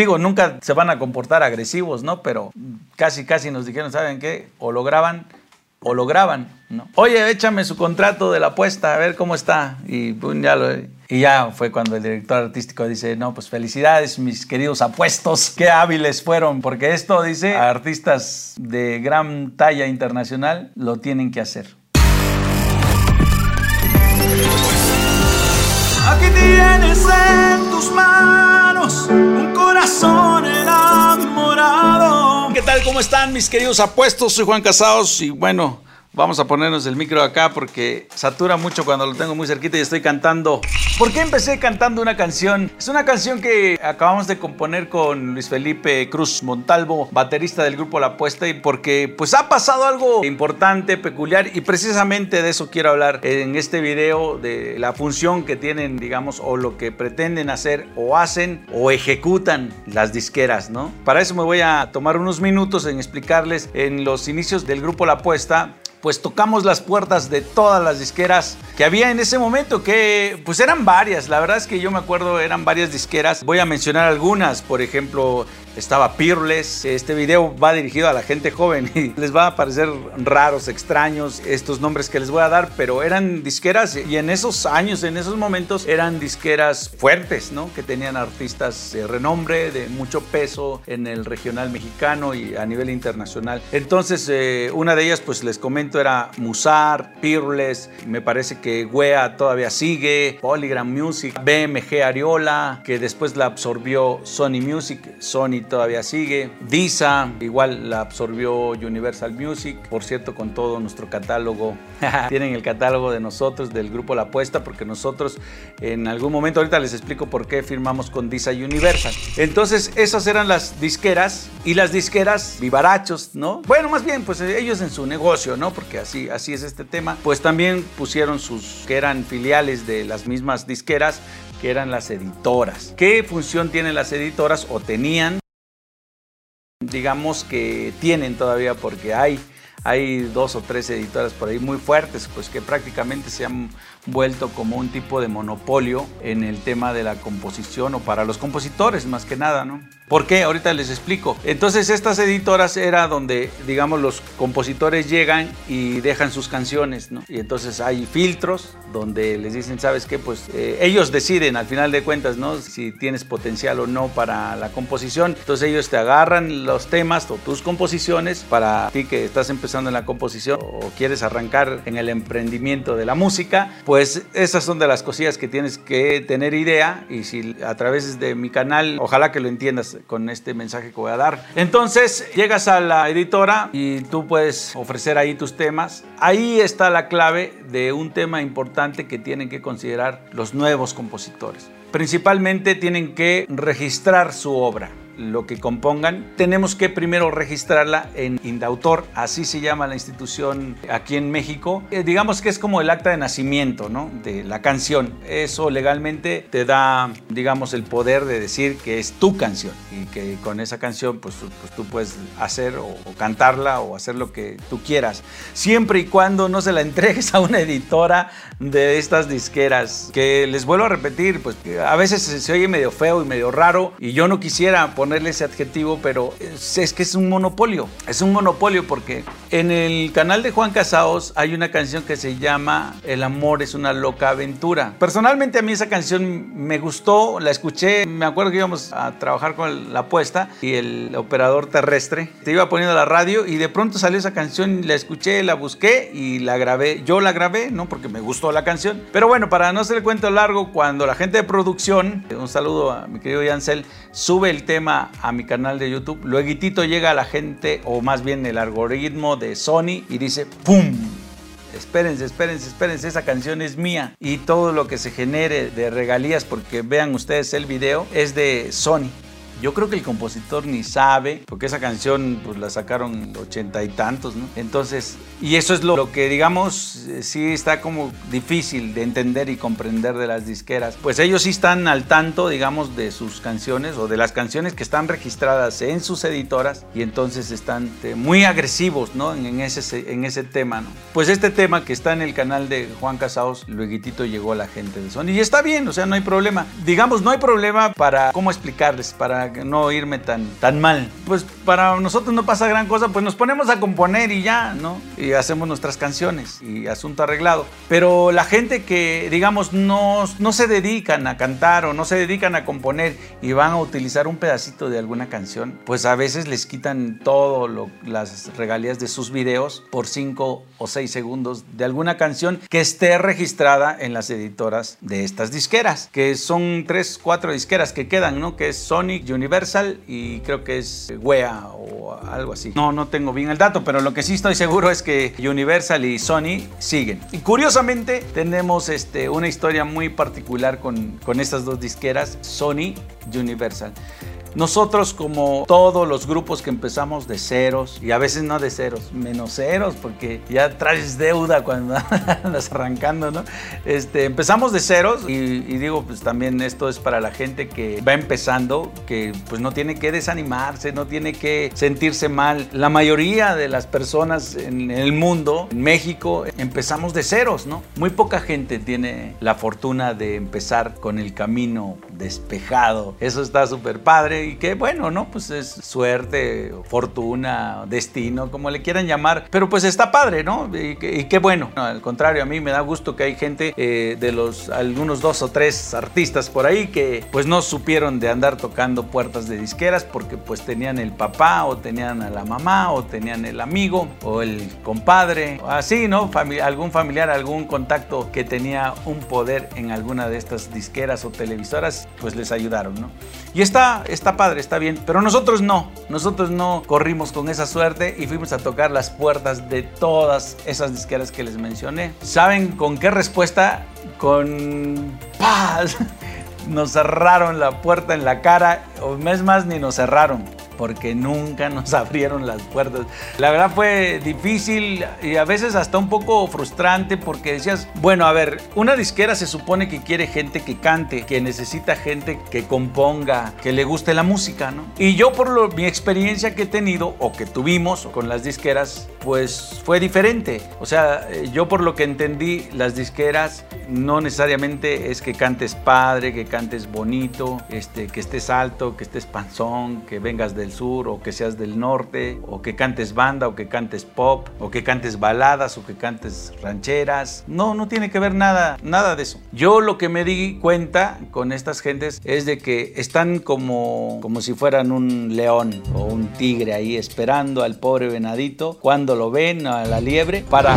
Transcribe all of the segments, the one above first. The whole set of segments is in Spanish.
digo, nunca se van a comportar agresivos, ¿no? Pero casi, casi nos dijeron, ¿saben qué? O lo graban o lo graban, ¿no? Oye, échame su contrato de la apuesta, a ver cómo está. Y ya lo... Y ya fue cuando el director artístico dice, no, pues felicidades mis queridos apuestos, qué hábiles fueron, porque esto, dice, artistas de gran talla internacional lo tienen que hacer. Aquí tienes en tus manos corazón enamorado. ¿Qué tal? ¿Cómo están mis queridos apuestos? Soy Juan Casados y bueno... Vamos a ponernos el micro acá porque satura mucho cuando lo tengo muy cerquita y estoy cantando. ¿Por qué empecé cantando una canción? Es una canción que acabamos de componer con Luis Felipe Cruz Montalvo, baterista del grupo La Apuesta, y porque pues ha pasado algo importante, peculiar, y precisamente de eso quiero hablar en este video, de la función que tienen, digamos, o lo que pretenden hacer, o hacen, o ejecutan las disqueras, ¿no? Para eso me voy a tomar unos minutos en explicarles en los inicios del grupo La Apuesta pues tocamos las puertas de todas las disqueras que había en ese momento, que pues eran varias, la verdad es que yo me acuerdo eran varias disqueras, voy a mencionar algunas, por ejemplo estaba Peerless. Este video va dirigido a la gente joven y les va a parecer raros, extraños estos nombres que les voy a dar, pero eran disqueras y en esos años, en esos momentos, eran disqueras fuertes, ¿no? Que tenían artistas de renombre, de mucho peso en el regional mexicano y a nivel internacional. Entonces, eh, una de ellas, pues les comento, era Musar, Peerless, me parece que Wea todavía sigue, Polygram Music, BMG Ariola, que después la absorbió Sony Music, Sony todavía sigue. Visa, igual la absorbió Universal Music. Por cierto, con todo nuestro catálogo. Tienen el catálogo de nosotros, del grupo La Apuesta, porque nosotros en algún momento, ahorita les explico por qué firmamos con Visa Universal. Entonces, esas eran las disqueras y las disqueras vivarachos, ¿no? Bueno, más bien, pues ellos en su negocio, ¿no? Porque así, así es este tema. Pues también pusieron sus, que eran filiales de las mismas disqueras, que eran las editoras. ¿Qué función tienen las editoras o tenían? Digamos que tienen todavía porque hay, hay dos o tres editoras por ahí muy fuertes, pues que prácticamente se han vuelto como un tipo de monopolio en el tema de la composición o para los compositores más que nada, ¿no? ¿Por qué? Ahorita les explico. Entonces estas editoras era donde, digamos, los compositores llegan y dejan sus canciones, ¿no? Y entonces hay filtros donde les dicen, ¿sabes qué? Pues eh, ellos deciden al final de cuentas, ¿no? Si tienes potencial o no para la composición. Entonces ellos te agarran los temas o tus composiciones para ti que estás empezando en la composición o quieres arrancar en el emprendimiento de la música, pues esas son de las cosillas que tienes que tener idea y si a través de mi canal, ojalá que lo entiendas con este mensaje que voy a dar. Entonces, llegas a la editora y tú puedes ofrecer ahí tus temas. Ahí está la clave de un tema importante que tienen que considerar los nuevos compositores. Principalmente tienen que registrar su obra lo que compongan, tenemos que primero registrarla en Indautor, así se llama la institución aquí en México. Eh, digamos que es como el acta de nacimiento ¿no? de la canción. Eso legalmente te da, digamos, el poder de decir que es tu canción y que con esa canción pues, pues tú puedes hacer o, o cantarla o hacer lo que tú quieras, siempre y cuando no se la entregues a una editora de estas disqueras, que les vuelvo a repetir, pues a veces se oye medio feo y medio raro y yo no quisiera ponerle ese adjetivo, pero es, que es un monopolio. Es un monopolio porque en el canal de Juan Casaos hay una canción que se llama El amor es una loca aventura. Personalmente a mí esa canción me gustó, la escuché, me acuerdo que íbamos a trabajar con la apuesta y el operador terrestre te iba poniendo la radio y de pronto salió esa canción, la escuché, la busqué y la grabé. Yo la grabé, no porque me gustó la canción. Pero bueno, para no hacer el cuento largo, cuando la gente de producción, un saludo a mi querido Yancel, sube el tema a mi canal de YouTube, luego llega a la gente, o más bien el algoritmo de Sony, y dice ¡Pum! Espérense, espérense, espérense, esa canción es mía. Y todo lo que se genere de regalías, porque vean ustedes el video, es de Sony. Yo creo que el compositor ni sabe, porque esa canción pues la sacaron ochenta y tantos, ¿no? Entonces, y eso es lo, que digamos, eh, sí está como difícil de entender y comprender de las disqueras. Pues ellos sí están al tanto, digamos, de sus canciones o de las canciones que están registradas en sus editoras y entonces están eh, muy agresivos, ¿no? En ese, en ese tema, ¿no? Pues este tema que está en el canal de Juan Casaos, luego llegó a la gente de Sony y está bien, o sea, no hay problema. Digamos, no hay problema para, ¿cómo explicarles? Para no irme tan, tan mal. Pues para nosotros no pasa gran cosa, pues nos ponemos a componer y ya, ¿no? Y hacemos nuestras canciones y asunto arreglado. Pero la gente que, digamos, no, no se dedican a cantar o no se dedican a componer y van a utilizar un pedacito de alguna canción, pues a veces les quitan todo las regalías de sus videos por 5 o 6 segundos de alguna canción que esté registrada en las editoras de estas disqueras, que son 3, 4 disqueras que quedan, ¿no? Que es Sonic, Universal y creo que es Wea o algo así. No, no tengo bien el dato, pero lo que sí estoy seguro es que Universal y Sony siguen. Y curiosamente tenemos este, una historia muy particular con, con estas dos disqueras, Sony y Universal. Nosotros, como todos los grupos que empezamos de ceros, y a veces no de ceros, menos ceros, porque ya traes deuda cuando andas arrancando, ¿no? Este, empezamos de ceros y, digo, pues también esto es para la gente que va empezando, que pues no tiene que desanimarse, no tiene que sentirse mal. La mayoría de las personas en el mundo, en México, empezamos de ceros, ¿no? Muy poca gente tiene la fortuna de empezar con el camino despejado. Eso está súper padre y que bueno, ¿no? Pues es suerte, fortuna, destino, como le quieran llamar, pero pues está padre, ¿no? Y, qué bueno. al contrario, a mí me da gusto que hay gente eh, de los algunos dos o tres artistas por ahí que pues no supieron de andar tocando puertas de disqueras porque pues tenían el papá o tenían a la mamá o tenían el amigo o el compadre, así, ¿no? algún familiar, algún contacto que tenía un poder en alguna de estas disqueras o televisoras, pues les ayudaron, ¿no? Y está, está padre, está bien, pero nosotros no, nosotros no corrimos con esa suerte y fuimos a tocar las puertas de todas esas disqueras que les mencioné. ¿Saben con qué respuesta? Con paz. Nos cerraron la puerta en la cara, o mes más ni nos cerraron porque nunca nos abrieron las puertas. La verdad fue difícil y a veces hasta un poco frustrante porque decías, bueno, a ver, una disquera se supone que quiere gente que cante, que necesita gente que componga, que le guste la música, ¿no? Y yo por lo, mi experiencia que he tenido o que tuvimos con las disqueras, pues fue diferente. O sea, yo por lo que entendí, las disqueras no necesariamente es que cantes padre, que cantes bonito, este, que estés alto, que estés panzón, que vengas del sur o que seas del norte, o que cantes banda o que cantes pop, o que cantes baladas o que cantes rancheras. No, no tiene que ver nada, nada de eso. Yo lo que me di cuenta con estas gentes es de que están como, como si fueran un león o un tigre ahí esperando al pobre venadito cuando lo ven a la liebre para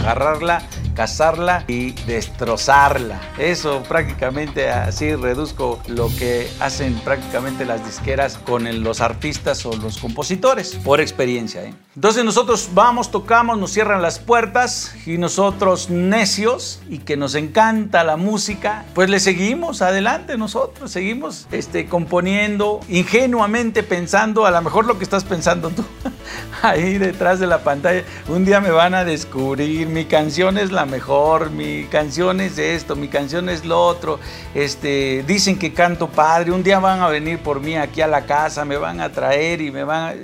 agarrarla cazarla y destrozarla. Eso prácticamente así reduzco lo que hacen prácticamente las disqueras con los artistas o los compositores, por experiencia. ¿eh? Entonces nosotros vamos, tocamos, nos cierran las puertas y nosotros necios y que nos encanta la música, pues le seguimos adelante nosotros, seguimos este, componiendo ingenuamente pensando a lo mejor lo que estás pensando tú ahí detrás de la pantalla. Un día me van a descubrir, mi canción es la mejor, mi canción es esto, mi canción es lo otro, este, dicen que canto padre, un día van a venir por mí aquí a la casa, me van a traer y me van a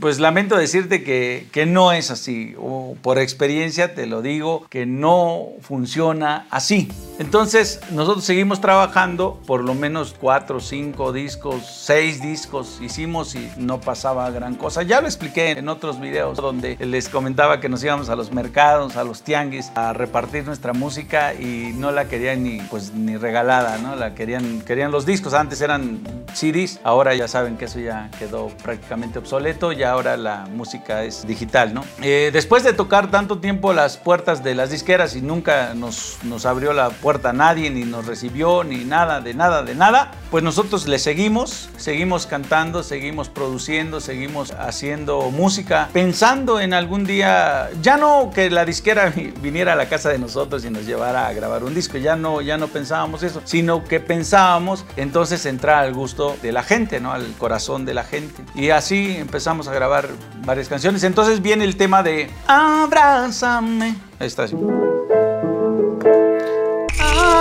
pues lamento decirte que, que, no es así, o por experiencia te lo digo, que no funciona así. Entonces nosotros seguimos trabajando, por lo menos cuatro, cinco discos, seis discos hicimos y no pasaba gran cosa. Ya lo expliqué en otros videos donde les comentaba que nos íbamos a los mercados, a los tianguis, a repartir nuestra música y no la querían ni, pues, ni regalada, ¿no? La querían, querían los discos, antes eran CDs, ahora ya saben que eso ya quedó prácticamente obsoleto, ahora la música es digital, ¿no? Eh, después de tocar tanto tiempo las puertas de las disqueras y nunca nos, nos abrió la puerta nadie, ni nos recibió, ni nada, de nada, de nada, pues nosotros le seguimos, seguimos cantando, seguimos produciendo, seguimos haciendo música, pensando en algún día, ya no que la disquera viniera a la casa de nosotros y nos llevara a grabar un disco, ya no, ya no pensábamos eso, sino que pensábamos entonces entrar al gusto de la gente, ¿no? Al corazón de la gente. Y así empezamos a grabar varias canciones. Entonces viene el tema de Abrázame. Ahí está.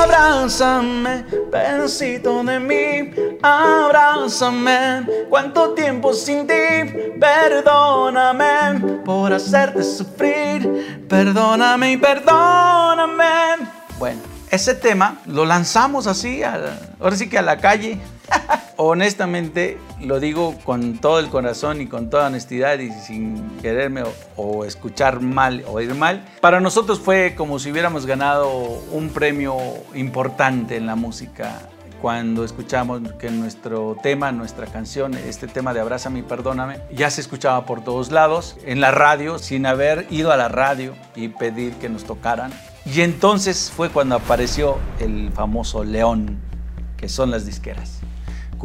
Abrázame, pedacito de mí, abrázame. Cuánto tiempo sin ti, perdóname por hacerte sufrir. Perdóname y perdóname. Bueno, ese tema lo lanzamos así, ahora sí que a la calle Honestamente, lo digo con todo el corazón y con toda honestidad y sin quererme o, escuchar mal o ir mal. Para nosotros fue como si hubiéramos ganado un premio importante en la música cuando escuchamos que nuestro tema, nuestra canción, este tema de Abrázame y Perdóname, ya se escuchaba por todos lados, en la radio, sin haber ido a la radio y pedir que nos tocaran. Y entonces fue cuando apareció el famoso león, que son las disqueras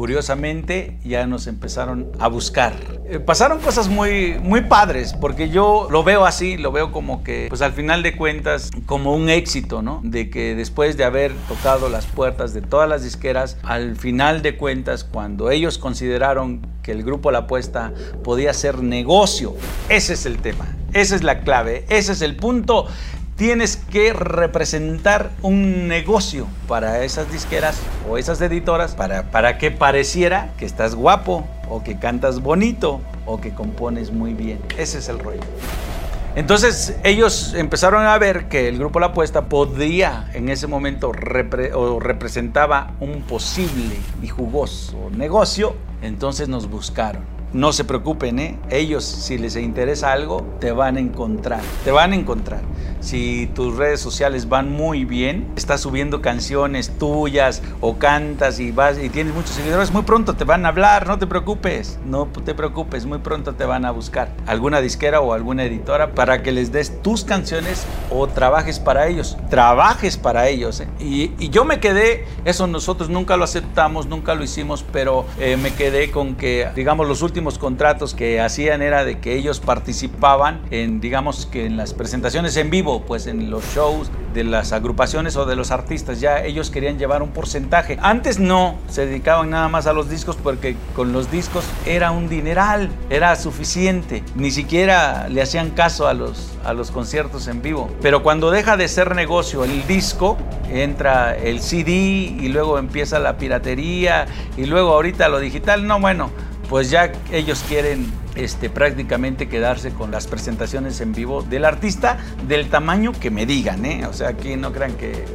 curiosamente ya nos empezaron a buscar. Eh, pasaron cosas muy, muy padres, porque yo lo veo así, lo veo como que, pues al final de cuentas, como un éxito, ¿no? De que después de haber tocado las puertas de todas las disqueras, al final de cuentas, cuando ellos consideraron que el grupo La Apuesta podía ser negocio, ese es el tema, esa es la clave, ese es el punto tienes que representar un negocio para esas disqueras o esas editoras para, para que pareciera que estás guapo o que cantas bonito o que compones muy bien. Ese es el rollo. Entonces ellos empezaron a ver que el grupo La Apuesta podía en ese momento o representaba un posible y jugoso negocio, entonces nos buscaron no se preocupen, ¿eh? ellos si les interesa algo, te van a encontrar, te van a encontrar. Si tus redes sociales van muy bien, estás subiendo canciones tuyas o cantas y vas y tienes muchos seguidores, muy pronto te van a hablar, no te preocupes, no te preocupes, muy pronto te van a buscar alguna disquera o alguna editora para que les des tus canciones o trabajes para ellos, trabajes para ellos. ¿eh? Y, yo me quedé, eso nosotros nunca lo aceptamos, nunca lo hicimos, pero eh, me quedé con que, digamos, los últimos contratos que hacían era de que ellos participaban en, digamos que en las presentaciones en vivo, pues en los shows de las agrupaciones o de los artistas, ya ellos querían llevar un porcentaje. Antes no, se dedicaban nada más a los discos porque con los discos era un dineral, era suficiente, ni siquiera le hacían caso a los, a los conciertos en vivo. Pero cuando deja de ser negocio el disco, entra el CD y luego empieza la piratería y luego ahorita lo digital, no, bueno, pues ya ellos quieren este, prácticamente quedarse con las presentaciones en vivo del artista del tamaño que me digan, ¿eh? O sea, aquí no crean que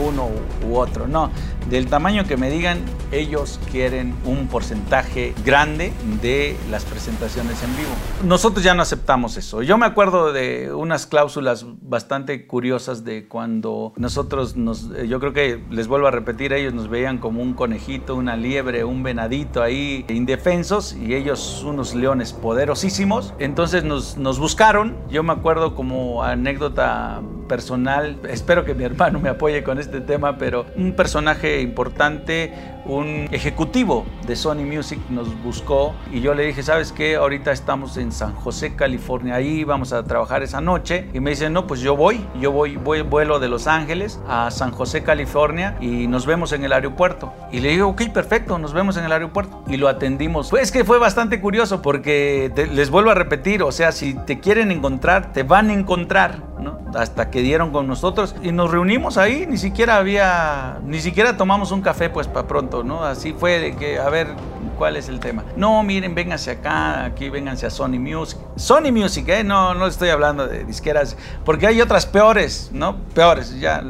uno u otro, no. Del tamaño que me digan, ellos quieren un porcentaje grande de las presentaciones en vivo. Nosotros ya no aceptamos eso. Yo me acuerdo de unas cláusulas bastante curiosas de cuando nosotros nos, yo creo que les vuelvo a repetir, ellos nos veían como un conejito, una liebre, un venadito ahí indefensos y ellos unos leones poderosísimos. Entonces nos, nos buscaron. Yo me acuerdo como anécdota personal, espero que mi hermano me apoye con este tema, pero un personaje importante, un ejecutivo de Sony Music nos buscó y yo le dije, ¿sabes qué? Ahorita estamos en San José, California, ahí vamos a trabajar esa noche. Y me dice, no, pues yo voy, yo voy, voy vuelo de Los Ángeles a San José, California y nos vemos en el aeropuerto. Y le digo, ok, perfecto, nos vemos en el aeropuerto. Y lo atendimos. Pues que fue bastante curioso porque les vuelvo a repetir, o sea, si te quieren encontrar, te van a encontrar, ¿no? Hasta que dieron con nosotros y nos reunimos ahí, ni siquiera había, ni siquiera tomamos un café pues para pronto, ¿no? Así fue de que, a ver, ¿cuál es el tema? No, miren, vénganse acá, aquí vénganse a Sony Music. Sony Music, ¿eh? No, no estoy hablando de disqueras, porque hay otras peores, ¿no? Peores, ya,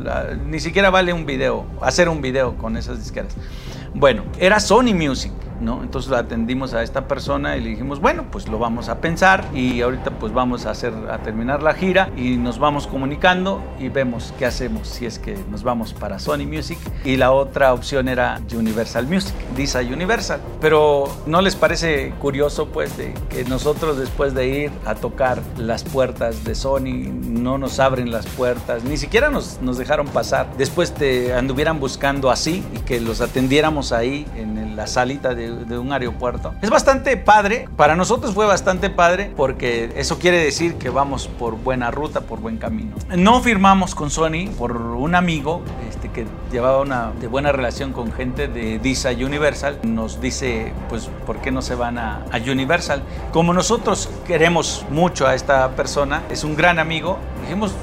ni siquiera vale un video, hacer un video con esas disqueras. Bueno, era Sony Music. ¿No? Entonces atendimos a esta persona y le dijimos, bueno, pues lo vamos a pensar y ahorita pues vamos a hacer a terminar la gira y nos vamos comunicando y vemos qué hacemos si es que nos vamos para Sony Music y la otra opción era Universal Music, Disa Universal. Pero ¿no les parece curioso pues de que nosotros después de ir a tocar las puertas de Sony no nos abren las puertas, ni siquiera nos, nos dejaron pasar, después te anduvieran buscando así y que los atendiéramos ahí en la salita de de, un aeropuerto. Es bastante padre, para nosotros fue bastante padre porque eso quiere decir que vamos por buena ruta, por buen camino. No firmamos con Sony por un amigo este, que llevaba una de buena relación con gente de DISA Universal. Nos dice, pues, ¿por qué no se van a, a Universal? Como nosotros queremos mucho a esta persona, es un gran amigo, dijimos,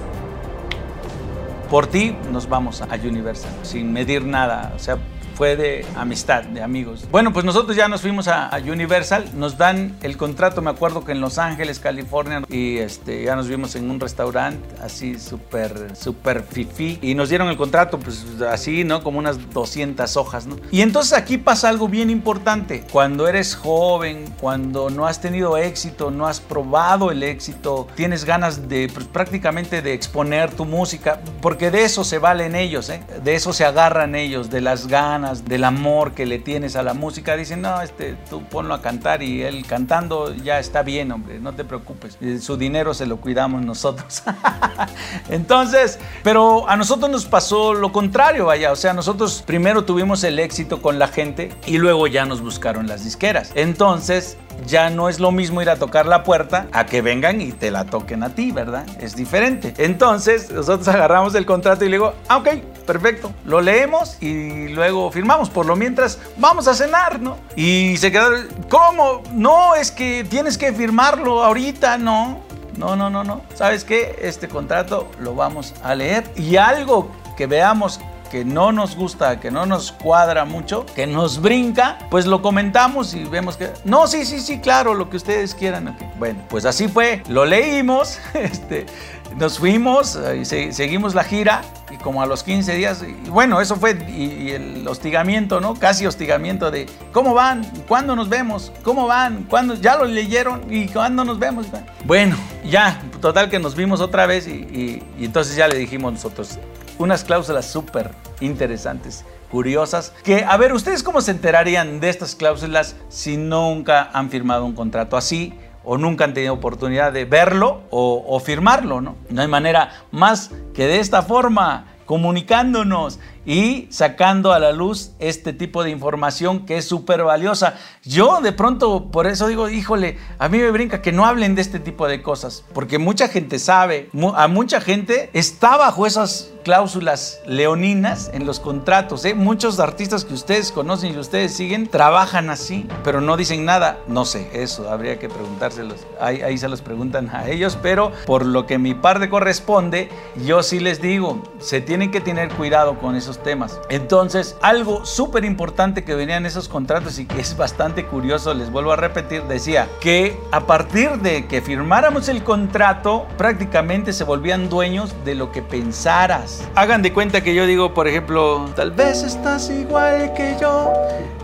por ti nos vamos a Universal, sin medir nada. O sea, de amistad, de amigos. Bueno, pues nosotros ya nos fuimos a, Universal, nos dan el contrato, me acuerdo que en Los Ángeles, California, y este, ya nos vimos en un restaurante así súper, súper fifi, y nos dieron el contrato, pues así, ¿no? Como unas 200 hojas, ¿no? Y entonces aquí pasa algo bien importante. Cuando eres joven, cuando no has tenido éxito, no has probado el éxito, tienes ganas de pues, prácticamente de exponer tu música, porque de eso se valen ellos, ¿eh? de eso se agarran ellos, de las ganas, del amor que le tienes a la música. Dicen, no, este, tú ponlo a cantar y él cantando ya está bien, hombre, no te preocupes. Su dinero se lo cuidamos nosotros. Entonces, pero a nosotros nos pasó lo contrario, vaya, o sea, nosotros primero tuvimos el éxito con la gente y luego ya nos buscaron las disqueras. Entonces, ya no es lo mismo ir a tocar la puerta a que vengan y te la toquen a ti, ¿verdad? Es diferente. Entonces, nosotros agarramos el contrato y le digo, ah, ok, perfecto, lo leemos y luego firmamos. Por lo mientras, vamos a cenar, ¿no? Y se quedaron, ¿cómo? No, es que tienes que firmarlo ahorita, ¿no? No, no, no, no. ¿Sabes qué? Este contrato lo vamos a leer y algo que veamos que no nos gusta, que no nos cuadra mucho, que nos brinca, pues lo comentamos y vemos que, no, sí, sí, sí, claro, lo que ustedes quieran. Bueno, pues así fue, lo leímos, este, nos fuimos y seguimos la gira y como a los 15 días, y bueno, eso fue y, el hostigamiento, ¿no? Casi hostigamiento de, ¿cómo van? ¿Cuándo nos vemos? ¿Cómo van? ¿Cuándo? ¿Ya lo leyeron? ¿Y cuándo nos vemos? Bueno, ya, total que nos vimos otra vez y, y entonces ya le dijimos nosotros, unas cláusulas súper interesantes, curiosas, que a ver, ¿ustedes cómo se enterarían de estas cláusulas si nunca han firmado un contrato así? o nunca han tenido oportunidad de verlo o, o firmarlo, ¿no? No hay manera más que de esta forma, comunicándonos y sacando a la luz este tipo de información que es súper valiosa. Yo de pronto por eso digo, híjole, a mí me brinca que no hablen de este tipo de cosas, porque mucha gente sabe, a mucha gente está bajo esas cláusulas leoninas en los contratos. ¿eh? Muchos artistas que ustedes conocen y ustedes siguen trabajan así, pero no dicen nada. No sé, eso habría que preguntárselos. Ahí, ahí se los preguntan a ellos, pero por lo que mi parte corresponde, yo sí les digo, se tienen que tener cuidado con temas. Entonces, algo súper importante que venía en esos contratos y que es bastante curioso, les vuelvo a repetir, decía que a partir de que firmáramos el contrato, prácticamente se volvían dueños de lo que pensaras. Hagan de cuenta que yo digo, por ejemplo, tal vez estás igual que yo.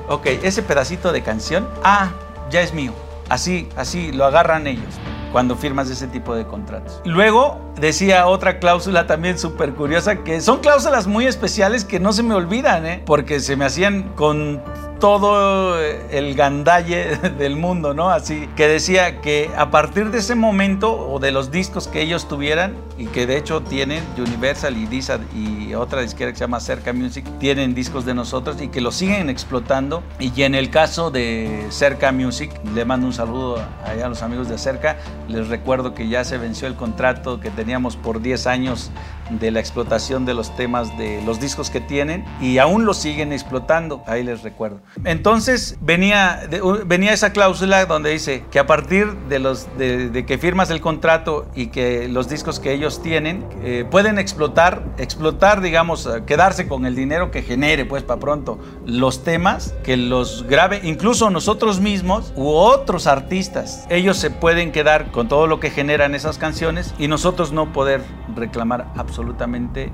Ok, ese pedacito de canción, ah, ya es mío. Así, así lo agarran ellos cuando firmas ese tipo de contratos. Luego decía otra cláusula también súper curiosa, que son cláusulas muy especiales que no se me olvidan, ¿eh? porque se me hacían con todo el gandalle del mundo, ¿no? Así que decía que a partir de ese momento o de los discos que ellos tuvieran y que de hecho tienen Universal y Disa y otra disquera que se llama Cerca Music tienen discos de nosotros y que los siguen explotando y en el caso de Cerca Music le mando un saludo allá a los amigos de Cerca les recuerdo que ya se venció el contrato que teníamos por 10 años de la explotación de los temas de los discos que tienen y aún los siguen explotando ahí les recuerdo entonces venía, venía esa cláusula donde dice que a partir de, los, de, que firmas el contrato y que los discos que ellos tienen eh, pueden explotar, explotar, digamos, eh, quedarse con el dinero que genere, pues para pronto, los temas, que los grabe, incluso nosotros mismos u otros artistas. Ellos se pueden quedar con todo lo que generan esas canciones y nosotros no poder reclamar absolutamente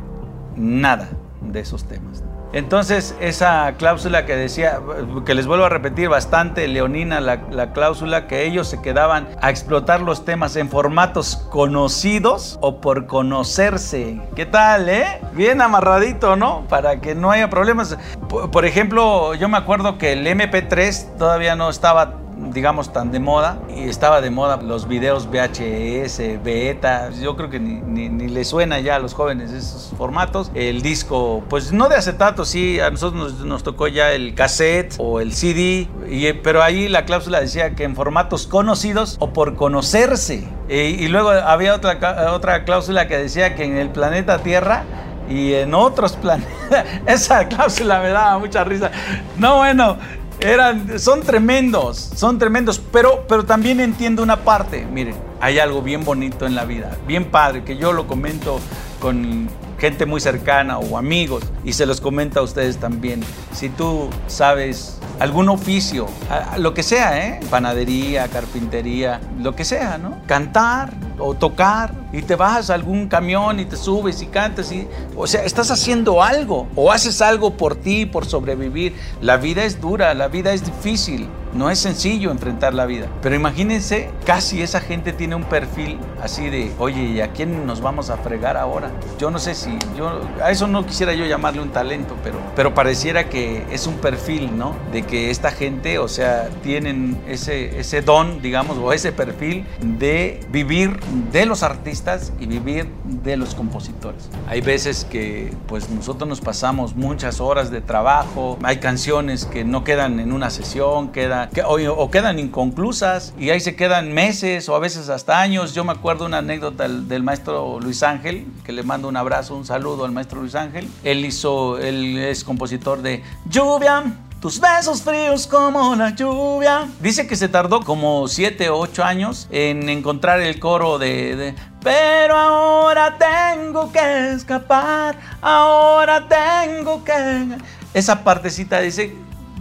nada de esos temas. Entonces, esa cláusula que decía, que les vuelvo a repetir, bastante leonina la, cláusula, que ellos se quedaban a explotar los temas en formatos conocidos o por conocerse. ¿Qué tal, eh? Bien amarradito, ¿no? Para que no haya problemas. por ejemplo, yo me acuerdo que el MP3 todavía no estaba digamos, tan de moda. Y estaba de moda los videos VHS, beta. Yo creo que ni, ni, le suena ya a los jóvenes esos formatos. El disco, pues no de acetato, sí, a nosotros nos, tocó ya el cassette o el CD. Y, pero ahí la cláusula decía que en formatos conocidos o por conocerse. y luego había otra, otra cláusula que decía que en el planeta Tierra y en otros planetas. Esa cláusula me daba mucha risa. No, bueno, eran, son tremendos, son tremendos, pero, pero también entiendo una parte. Miren, hay algo bien bonito en la vida, bien padre, que yo lo comento con gente muy cercana o amigos, y se los comenta a ustedes también. Si tú sabes algún oficio, lo que sea, ¿eh? Panadería, carpintería, lo que sea, ¿no? Cantar o tocar y te bajas a algún camión y te subes y cantas y o sea, estás haciendo algo o haces algo por ti, por sobrevivir. La vida es dura, la vida es difícil. No es sencillo enfrentar la vida. Pero imagínense, casi esa gente tiene un perfil así de, oye, ¿y a quién nos vamos a fregar ahora? Yo no sé si, yo, a eso no quisiera yo llamarle un talento, pero, pero pareciera que es un perfil, ¿no? De que esta gente, o sea, tienen ese, ese don, digamos, o ese perfil de vivir de los artistas y vivir de los compositores. Hay veces que, pues, nosotros nos pasamos muchas horas de trabajo, hay canciones que no quedan en una sesión, quedan o, quedan inconclusas y ahí se quedan meses o a veces hasta años. Yo me acuerdo una anécdota del, maestro Luis Ángel, que le mando un abrazo, un saludo al maestro Luis Ángel. Él hizo, él es compositor de Lluvia, tus besos fríos como la lluvia. Dice que se tardó como 7 o 8 años en encontrar el coro de, de, Pero ahora tengo que escapar, ahora tengo que... Esa partecita dice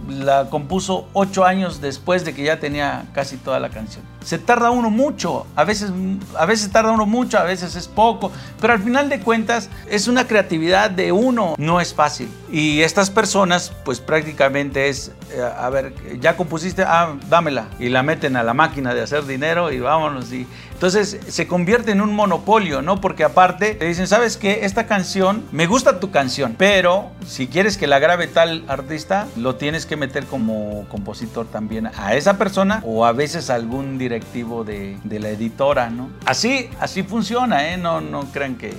la compuso ocho años después de que ya tenía casi toda la canción. Se tarda uno mucho, a veces, a veces tarda uno mucho, a veces es poco, pero al final de cuentas es una creatividad de uno, no es fácil. Y estas personas, pues prácticamente es, eh, a ver, ya compusiste, ah, dámela, y la meten a la máquina de hacer dinero y vámonos. Y, entonces se convierte en un monopolio, ¿no? Porque aparte te dicen, ¿sabes qué? Esta canción, me gusta tu canción, pero si quieres que la grabe tal artista, lo tienes que meter como compositor también a esa persona o a veces a algún directivo de, la editora, ¿no? Así, así funciona, ¿eh? No, no crean que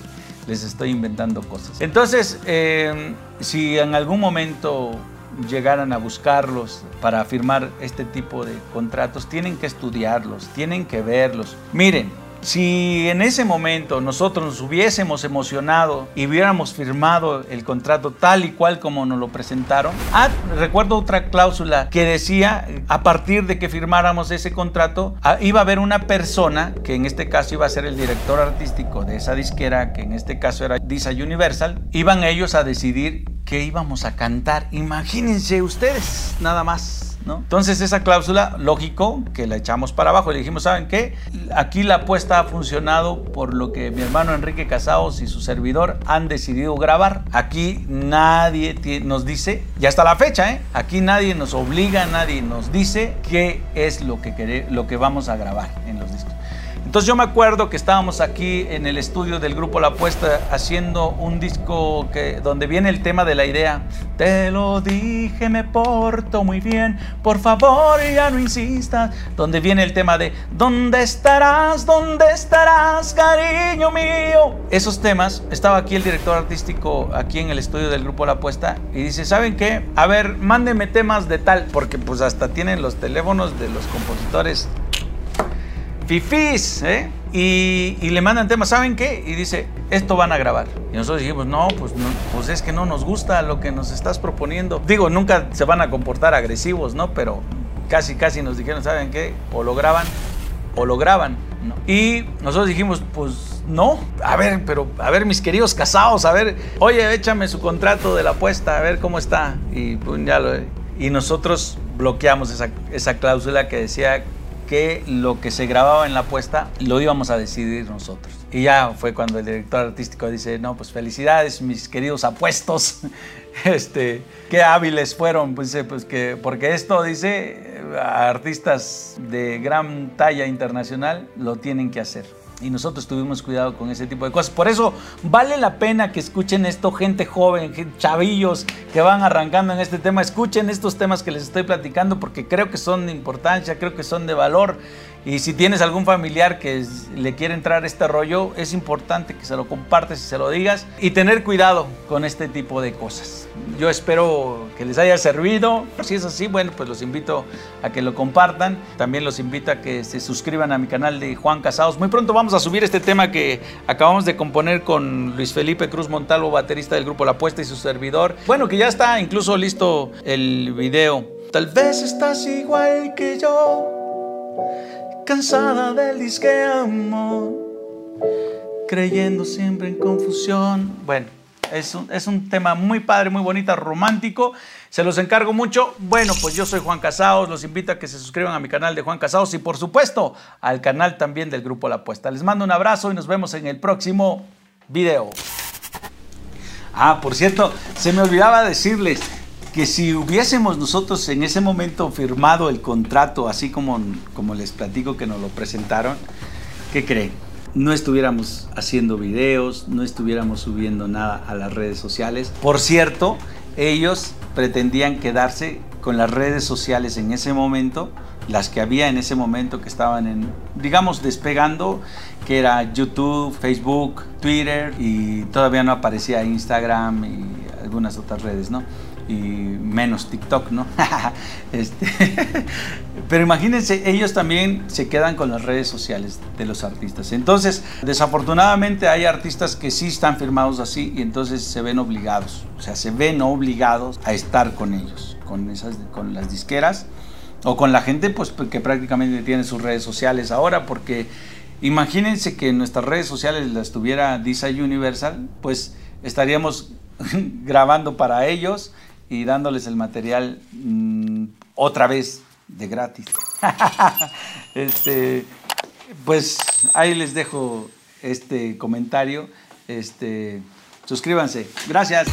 les estoy inventando cosas. Entonces, eh, si en algún momento llegaran a buscarlos para firmar este tipo de contratos, tienen que estudiarlos, tienen que verlos. Miren, si en ese momento nosotros nos hubiésemos emocionado y hubiéramos firmado el contrato tal y cual como nos lo presentaron, ah, recuerdo otra cláusula que decía, a partir de que firmáramos ese contrato, ah, iba a haber una persona, que en este caso iba a ser el director artístico de esa disquera, que en este caso era Disa Universal, iban ellos a decidir qué íbamos a cantar. Imagínense ustedes, nada más. Entonces esa cláusula, lógico, que la echamos para abajo y le dijimos, ¿saben qué? Aquí la apuesta ha funcionado por lo que mi hermano Enrique Casados y su servidor han decidido grabar. Aquí nadie nos dice, ya hasta la fecha, ¿eh? Aquí nadie nos obliga, nadie nos dice qué es lo que, lo que vamos a grabar en los discos. Entonces yo me acuerdo que estábamos aquí en el estudio del grupo La Apuesta haciendo un disco que, donde viene el tema de la idea. Te lo dije, me porto muy bien, por favor ya no insistas. Donde viene el tema de ¿Dónde estarás? ¿Dónde estarás, cariño mío? Esos temas, estaba aquí el director artístico aquí en el estudio del grupo La Apuesta y dice, ¿saben qué? A ver, mándenme temas de tal, porque pues hasta tienen los teléfonos de los compositores fifís, ¿eh? Y, le mandan temas, ¿saben qué? Y dice, esto van a grabar. Y nosotros dijimos, no pues, no, pues es que no nos gusta lo que nos estás proponiendo. Digo, nunca se van a comportar agresivos, ¿no? Pero casi, casi nos dijeron, ¿saben qué? O lo graban o lo graban, ¿no? Y nosotros dijimos, pues no, a ver, pero a ver, mis queridos casados, a ver, oye, échame su contrato de la apuesta, a ver cómo está. Y pues ya lo... Y nosotros bloqueamos esa, esa cláusula que decía que lo que se grababa en la apuesta lo íbamos a decidir nosotros. Y ya fue cuando el director artístico dice, no, pues felicidades mis queridos apuestos, este, qué hábiles fueron, pues, pues que, porque esto dice, artistas de gran talla internacional lo tienen que hacer y nosotros tuvimos cuidado con ese tipo de cosas. Por eso vale la pena que escuchen esto, gente joven, chavillos que van arrancando en este tema. Escuchen estos temas que les estoy platicando porque creo que son de importancia, creo que son de valor y si tienes algún familiar que le quiere entrar este rollo, es importante que se lo compartes y se lo digas y tener cuidado con este tipo de cosas. Yo espero que les haya servido. Si es así, bueno, pues los invito a que lo compartan. También los invito a que se suscriban a mi canal de Juan Casados. Muy pronto vamos a subir este tema que acabamos de componer con Luis Felipe Cruz Montalvo, baterista del grupo La Apuesta y su servidor. Bueno, que ya está incluso listo el video. Tal vez estás igual que yo cansada del disque amor. creyendo siempre en confusión. Bueno, es un, es un tema muy padre, muy bonito, romántico. Se los encargo mucho. Bueno, pues yo soy Juan Casaos. Los invito a que se suscriban a mi canal de Juan Casaos y por supuesto al canal también del Grupo La Apuesta. Les mando un abrazo y nos vemos en el próximo video. Ah, por cierto, se me olvidaba decirles que si hubiésemos nosotros en ese momento firmado el contrato, así como, como les platico que nos lo presentaron, ¿qué creen? No estuviéramos haciendo videos, no estuviéramos subiendo nada a las redes sociales. Por cierto, ellos pretendían quedarse con las redes sociales en ese momento, las que había en ese momento que estaban en, digamos, despegando, que era YouTube, Facebook, Twitter y todavía no aparecía Instagram y algunas otras redes, ¿no? Y menos TikTok, ¿no? este, pero imagínense, ellos también se quedan con las redes sociales de los artistas. Entonces, desafortunadamente hay artistas que sí están firmados así y entonces se ven obligados, o sea, se ven obligados a estar con ellos, con, esas, con las disqueras o con la gente pues, que prácticamente tiene sus redes sociales ahora, porque imagínense que nuestras redes sociales las tuviera Design Universal, pues estaríamos grabando para ellos y dándoles el material mm, otra vez de gratis. este, pues ahí les dejo este comentario. Este, suscríbanse. Gracias.